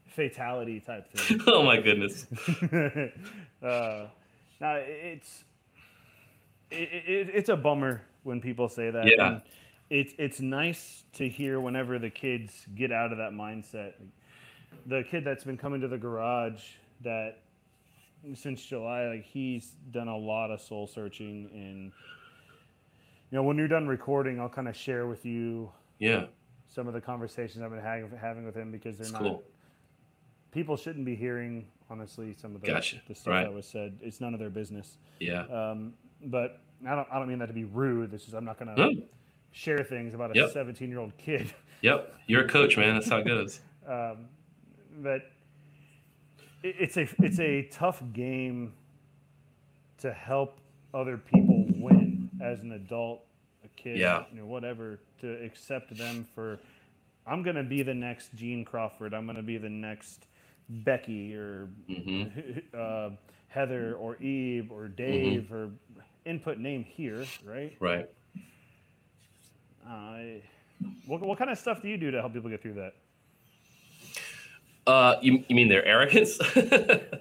fatality type thing. <laughs> oh my goodness. <laughs> uh, now it's it, it, it's a bummer when people say that. Yeah. And it's it's nice to hear whenever the kids get out of that mindset. The kid that's been coming to the garage that since July, like he's done a lot of soul searching and you know when you're done recording, I'll kind of share with you Yeah. some of the conversations I've been having, having with him because they're It's not cool. people shouldn't be hearing honestly some of the, Gotcha. the stuff Right. that was said. It's none of their business. Yeah. Um, but I don't I don't mean that to be rude. This is I'm not gonna No. share things about a Yep. 17 year old kid. Yep. You're a coach, man. That's how it goes. <laughs> um, but it, it's a it's a tough game to help other people win as an adult, a kid, Yeah. you know, whatever, to accept them for. I'm gonna be the next Gene Crawford. I'm gonna be the next Becky or hmm <laughs> uh, Heather or Eve or Dave or input name here, right? Right. Uh, what, what kind of stuff do you do to help people get through that? Uh, you, you mean their arrogance? <laughs>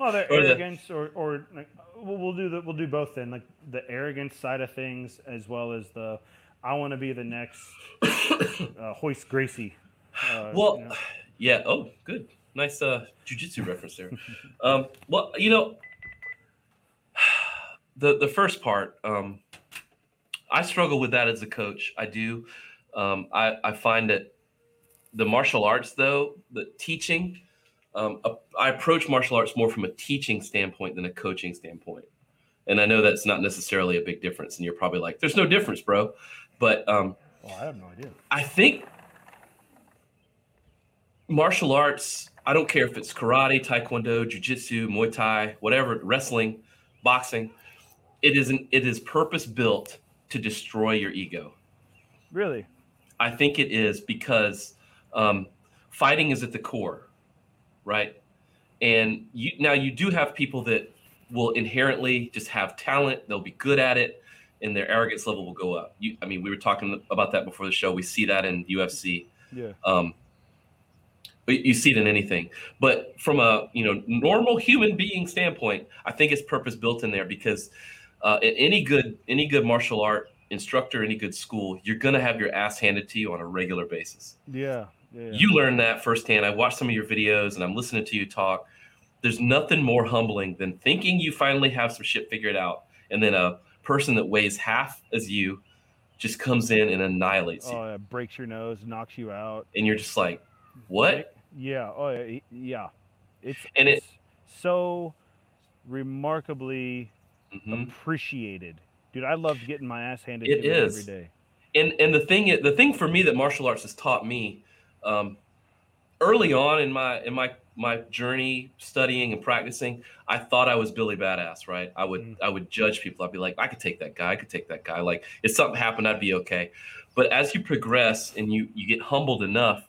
Well, their Or the- or or like, we'll, we'll do the we'll do both then, like the arrogance side of things as well as the I want to be the next uh, Royce Gracie. Uh, Well, you know. yeah. Oh, good. Nice uh, jujitsu reference there. Um, well, you know, the the first part, um, I struggle with that as a coach. I do. Um, I I find that the martial arts, though, the teaching, um, I approach martial arts more from a teaching standpoint than a coaching standpoint. And I know that's not necessarily a big difference. And you're probably like, "There's no difference, bro." But um, oh, I have no idea. I think martial arts, I don't care if it's karate, taekwondo, jujitsu, muay thai, whatever, wrestling, boxing, it isn't it is purpose built to destroy your ego. Really? I think it is because um, fighting is at the core, right? And you now you do have people that will inherently just have talent; they'll be good at it, and their arrogance level will go up. You, I mean, we were talking about that before the show. We see that in UFC. Yeah. Um, you see it in anything. But from a you know normal human being standpoint, I think it's purpose built in there because uh, in any good any good martial art instructor, any good school, you're gonna have your ass handed to you on a regular basis. Yeah. Yeah. You learn that firsthand. I watched some of your videos and I'm listening to you talk. There's nothing more humbling than thinking you finally have some shit figured out, and then a person that weighs half as you just comes in and annihilates you, Oh, breaks your nose, knocks you out. and you're just like, "What?" Yeah. Oh, yeah. It's And it- it's so remarkably Mhm. appreciated, dude. I love getting my ass handed It to me is. every day. and and the thing the thing for me that martial arts has taught me um, early on in my in my my journey studying and practicing i thought i was billy badass right i would Mm. i would judge people i'd be like i could take that guy i could take that guy like if something happened i'd be okay but as you progress and you you get humbled enough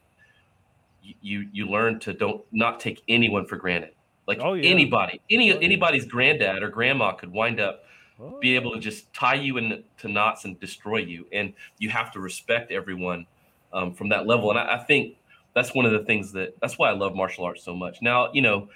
you you, you learn to don't not take anyone for granted like Oh, yeah. anybody any Oh, yeah. anybody's granddad or grandma could wind up Oh, be able to just tie you into knots and destroy you. And you have to respect everyone um, from that level. And I, I think that's one of the things that that's why I love martial arts so much. Now, you know,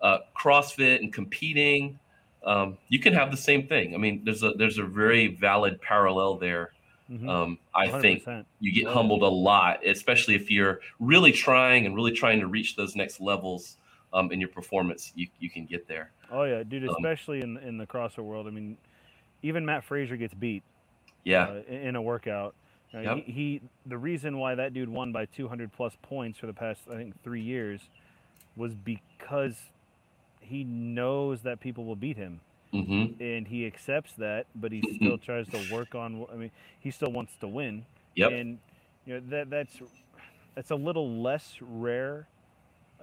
uh, CrossFit and competing, um, you can have the same thing. I mean, there's a there's a very valid parallel there. mhm, Um, I think 100%. you get humbled a lot, especially if you're really trying and really trying to reach those next levels um, in your performance. You you can get there. Oh yeah, dude. Um, Especially in in the CrossFit world. I mean, even Matt Frazier gets beat Yeah. uh, in a workout. Uh, Yep. he, he the reason why that dude won by 200 plus points for the past I think three years was because he knows that people will beat him hmm and he accepts that, but he still tries to work on. I mean, he still wants to win. Yep. And you know that that's that's a little less rare.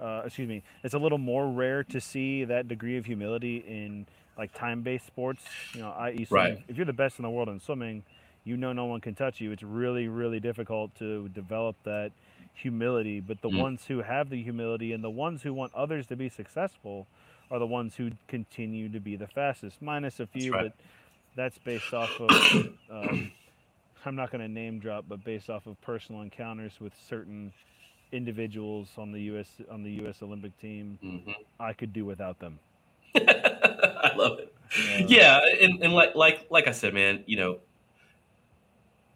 Uh, excuse me. It's a little more rare to see that degree of humility in like time-based sports. You know, i.e., swimming. Right. If you're the best in the world in swimming, you know no one can touch you. It's really, really difficult to develop that humility. But the Mm. ones who have the humility and the ones who want others to be successful are the ones who continue to be the fastest, minus a few, right. but that's based off of. <coughs> Um, I'm not going to name drop, but based off of personal encounters with certain individuals on the U.S. on the U.S. Olympic team, hmm I could do without them. <laughs> I love it. Uh, yeah, and, and like like like I said, man, you know,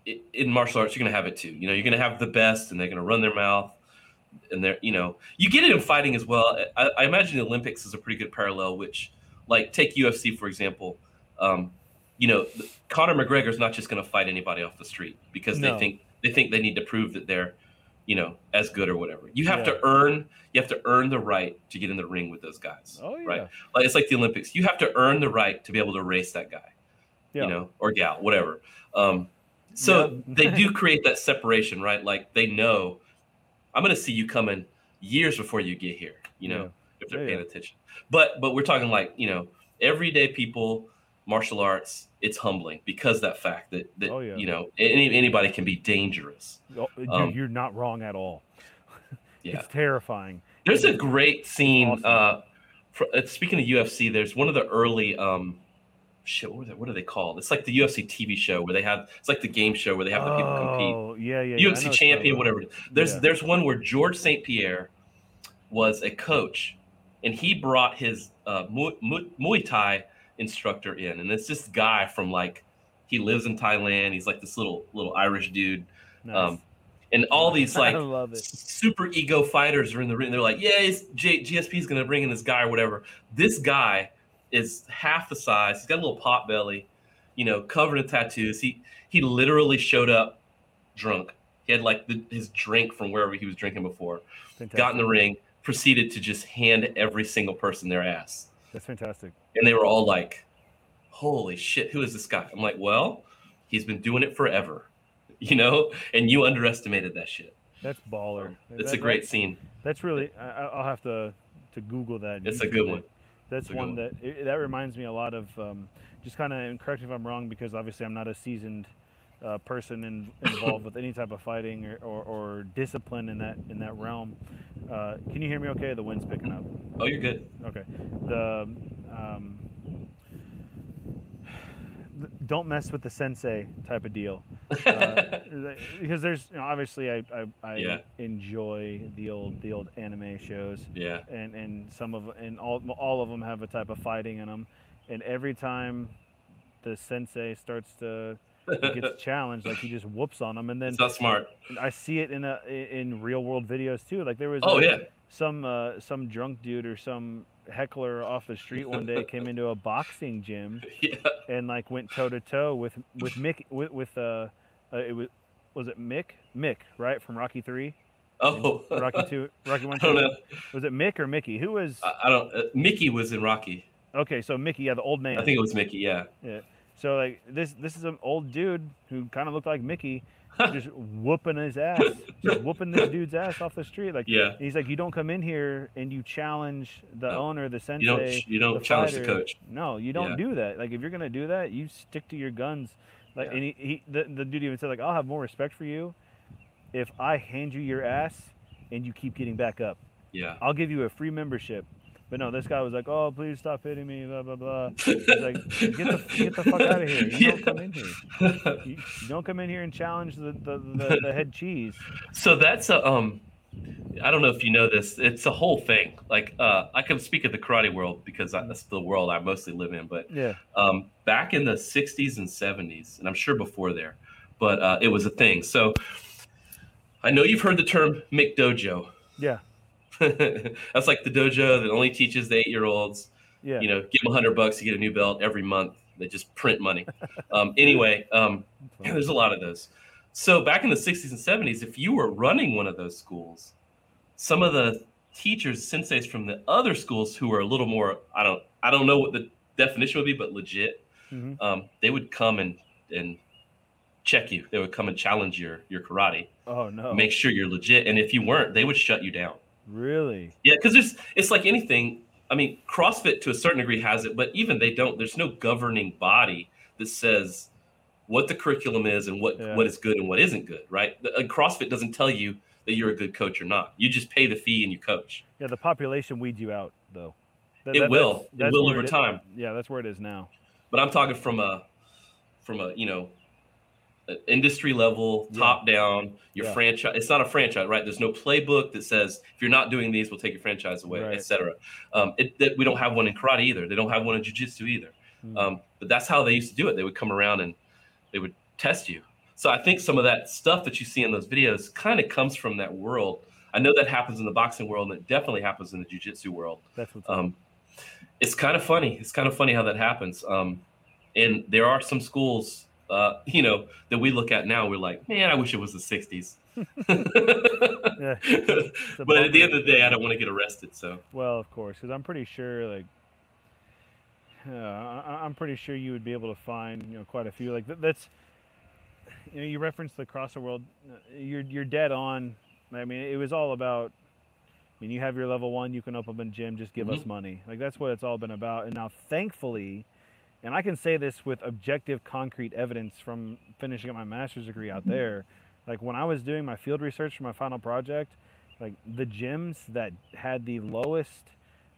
in martial arts, you're going to have it too. You know, you're going to have the best, and they're going to run their mouth, and they're you know, you get it in fighting as well. I, I imagine the Olympics is a pretty good parallel. Which, like, take UFC for example. Um, you know, Conor McGregor's not just going to fight anybody off the street because No. they think they think they need to prove that they're, you know, as good or whatever. You have Yeah. to earn you have to earn the right to get in the ring with those guys. Oh yeah. Right. Like it's like the Olympics. You have to earn the right to be able to race that guy Yeah. you know, or gal, whatever. Um, so Yeah. they do <laughs> create that separation, right? Like they know I'm going to see you coming years before you get here, you know, Yeah. if they're Yeah, paying yeah. attention. But but we're talking like you know, everyday people, martial arts. It's humbling because that fact that that Oh, yeah. you know any, anybody can be dangerous. Oh, dude, Um, you're not wrong at all. <laughs> Yeah. It's terrifying. There's a great scene. Awesome. Uh, for, uh, speaking of UFC, there's one of the early um, shit. What, are they, what are they called? It's like the UFC TV show where they have. It's like the game show where they have the people compete. Oh, yeah, yeah. yeah, UFC champion, whatever. There's Yeah. there's one where George St. Pierre was a coach, and he brought his uh, Muay, Thai instructor in, and it's this guy from like he lives in Thailand. He's like this little little Irish dude, Nice. um, and all these <laughs> like love super ego fighters are in the ring. They're like, yeah, J- GSP is going to bring in this guy or whatever. This guy is half the size. He's got a little pot belly, you know, covered in tattoos. He he literally showed up drunk. He had like the, his drink from wherever he was drinking before. Fantastic. Got in the ring, proceeded to just hand every single person their ass, That's fantastic. and they were all like, "Holy shit, who is this guy?" I'm like, "Well, he's been doing it forever." <laughs> You know, and you underestimated that shit. That's baller. It's That- a great that- scene. That's really. I, I- I'll have to to Google that. It's a good it. one. That's one that it, that reminds me a lot of. Um, just kind of correct me if I'm wrong because obviously I'm not a seasoned uh, person in, involved with any type of fighting or, or, or discipline in that in that realm. Uh, can you hear me? Okay, the wind's picking up. Oh, you're good. Okay. The um, don't mess with the sensei type of deal. <laughs> Uh, because there's you know, obviously I I, I Yeah. enjoy the old the old anime shows yeah. and and some of and all all of them have a type of fighting in them and every time the sensei starts to gets <laughs> challenged like he just whoops on them and then it's not smart. I see it in a in real world videos too like there was Oh a- yeah. some uh, some drunk dude or some heckler off the street one day came into a boxing gym <laughs> Yeah. and like went toe to toe with with Mick with, with uh, uh it was was it Mick Mick right from Rocky three Oh. Rocky two Rocky <laughs> one I don't two know. was it Mick or Mickey who was I, I don't. Uh, Mickey was in Rocky. okay so Mickey yeah the old man I think it was Mickey. Yeah. Yeah. so like this this is an old dude who kind of looked like Mickey just whooping his ass just <laughs> whooping this dude's ass off the street like Yeah. he's like you don't come in here and you challenge the No. owner the sensei You don't. You don't the challenge the fighter. coach. No, you don't Yeah. do that. Like if you're gonna do that, you stick to your guns. Like Yeah. and he, he the, the dude even said like I'll have more respect for you if I hand you your ass and you keep getting back up. Yeah. I'll give you a free membership. But no, this guy was like, "Oh, please stop hitting me." Blah blah blah. He's like, "Get the get the fuck out of here! You don't come in here. <laughs> You, don't come in here and challenge the the, the, the head cheese." so that's a um. I don't know if you know this. It's a whole thing. Like uh, I can speak of the karate world because I, that's the world I mostly live in. But Yeah. um, back in the 60s and 70s, and I'm sure before there, but uh, it was a thing. So I know you've heard the term McDojo. Yeah. <laughs> That's like the dojo that only teaches the eight year olds. Yeah. You know, give them a hundred bucks to get a new belt every month. They just print money. <laughs> Um, anyway, um, <clears throat> there's a lot of those. So back in the 60s and 70s, if you were running one of those schools, some of the teachers, senseis from the other schools who were a little more, I don't, I don't know what the definition would be, but legit, Mhm. um, they would come and and check you. They would come and challenge your your karate, Oh no. make sure you're legit, and if you weren't, they would shut you down. Really? Yeah, because there's it's like anything. I mean, CrossFit to a certain degree has it, but even they don't. There's no governing body that says what the curriculum is and what Yeah. what is good and what isn't good. Right? The- uh, CrossFit doesn't tell you that you're a good coach or not. You just pay the fee and you coach. Yeah, the population weeds you out though. That- It that- will. that's- It that's will over time. Yeah, that's where it is now. But I'm talking from a from a you know industry level, Yeah. top down. Your Yeah. franchise. It's not a franchise, right? There's no playbook that says if you're not doing these, we'll take your franchise away, Right. etc. Um, it, that we don't have one in karate either. They don't have one in jujitsu either. Hmm. Um, but that's how they used to do it. They would come around and they would test you. so I think some of that stuff that you see in those videos kind of comes from that world. I know that happens in the boxing world, and it definitely happens in the jujitsu world. What's Um, it's kind of funny. It's kind of funny how that happens. Um, and there are some schools, uh, you know, that we look at now. We're like, man, I wish it was the '60s. <laughs> Yeah, <laughs> but at the end of the day, I don't want to get arrested. So Well, of course, because I'm pretty sure, like, <sighs> uh, I, I'm pretty sure you would be able to find, you know, quite a few. Like th- that's, you know, you referenced the crosser world. uh, You're you're dead on. I mean, it was all about. I mean, you have your level one. You can open up a gym. Just give us money. Like that's what it's all been about. And now, thankfully, and I can say this with objective, concrete evidence from finishing up my master's degree out there. Like when I was doing my field research for my final project, like the gyms that had the lowest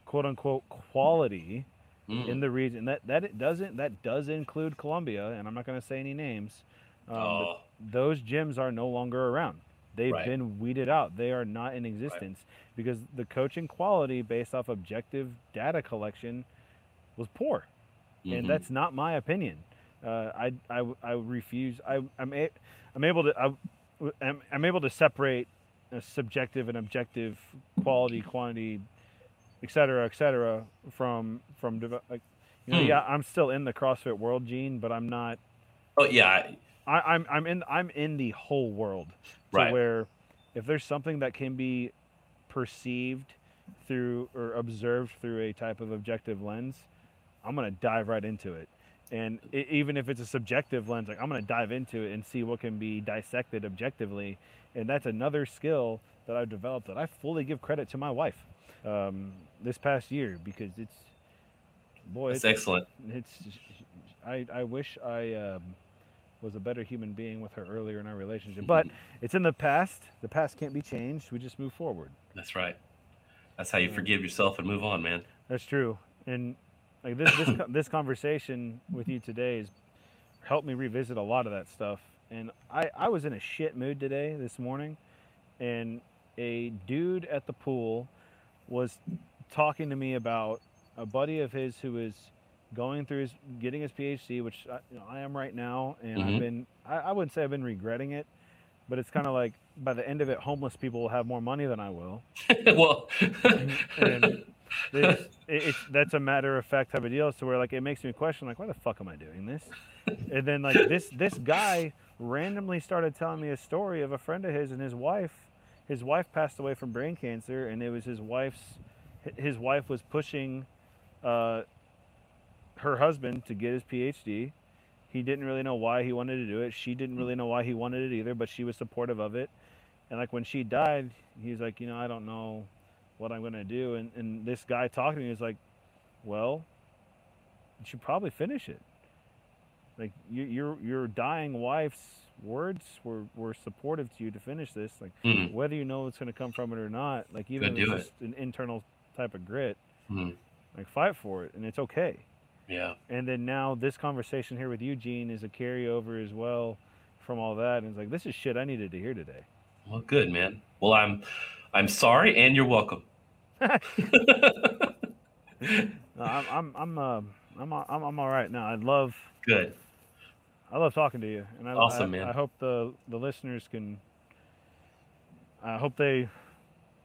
quote unquote quality mm, in the region that that it doesn't that does include Columbia and I'm not going to say any names um, oh, those gyms are no longer around. They've Right. been weeded out. They are not in existence because the coaching quality based off objective data collection was poor mhm. and that's not my opinion. Uh, I, I, I refuse. I, I'm, a, I'm able to. I, I'm, I'm able to separate subjective and objective quality, quantity, et cetera, et cetera, from from like, you know, Hmm. yeah, I'm still in the CrossFit world, Gene, but I'm not. oh yeah, I- I'm I'm in I'm in the whole world. To Right. where if there's something that can be perceived through or observed through a type of objective lens, I'm gonna dive right into it. And i even if it's a subjective lens, like I'm gonna dive into it and see what can be dissected objectively. And that's another skill that I've developed that I fully give credit to my wife um, this past year because it's boy, it's, excellent. it's I, I wish I um, was a better human being with her earlier in our relationship. But <laughs> it's in the past. The past can't be changed. We just move forward. That's right. That's how you forgive yourself and move on, man. That's true. And like this this, this conversation with you today has helped me revisit a lot of that stuff. And I, I was in a shit mood today, this morning, and a dude at the pool was talking to me about a buddy of his who is going through his getting his PhD, which I, you know, I am right now, and I've Mhm. been I, I wouldn't say I've been regretting it, but it's kind of like by the end of it, homeless people will have more money than I will. <laughs> well, and this, it, that's a matter of fact type of deal. So where like it makes me question like why the fuck am I doing this? And then like this this guy randomly started telling me a story of a friend of his and his wife. His wife passed away from brain cancer, and it was his wife's. His wife was pushing uh, her husband to get his PhD. He didn't really know why he wanted to do it. She didn't really know why he wanted it either, but she was supportive of it. And like when she died, he's like, you know, I don't know what I'm gonna do. And and this guy talking to me is like, well, you should probably finish it. Like you, your your dying wife's words were were supportive to you to finish this. Like Mm, whether you know it's gonna come from it or not, like even if it's just an internal type of grit, mm, like fight for it, and it's okay. yeah. And then now this conversation here with Eugene is a carryover as well from all that. And it's like this is shit I needed to hear today. Well, good, man. Well, I'm I'm sorry, and you're welcome. <laughs> <laughs> No, I'm I'm I'm uh, I'm I'm I'm all right now. I love good. I love talking to you, and I, Awesome, I, man. I hope the the listeners can. I hope they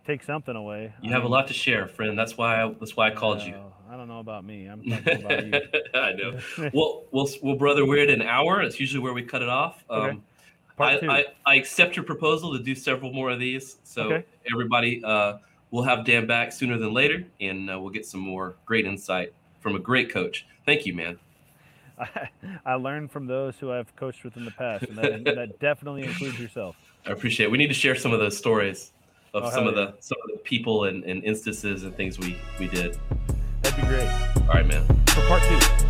take something away. You I have a lot to share, friend. That's why I, that's why I called you. I don't know about me. I'm <laughs> talking about you. I know. Well, well, well, brother, we're at an hour. It's usually where we cut it off. Okay. Um, Part I. I, I accept your proposal to do several more of these. So Okay. everybody, uh, we'll have Dan back sooner than later, and uh, we'll get some more great insight from a great coach. Thank you, man. I, <laughs> I learned from those who I've coached with in the past, and that, that definitely includes yourself. <laughs> I appreciate it. We need to share some of those stories of Oh, some of the some of the people and, and instances and things we we did. That'd be great All right, man. for part two.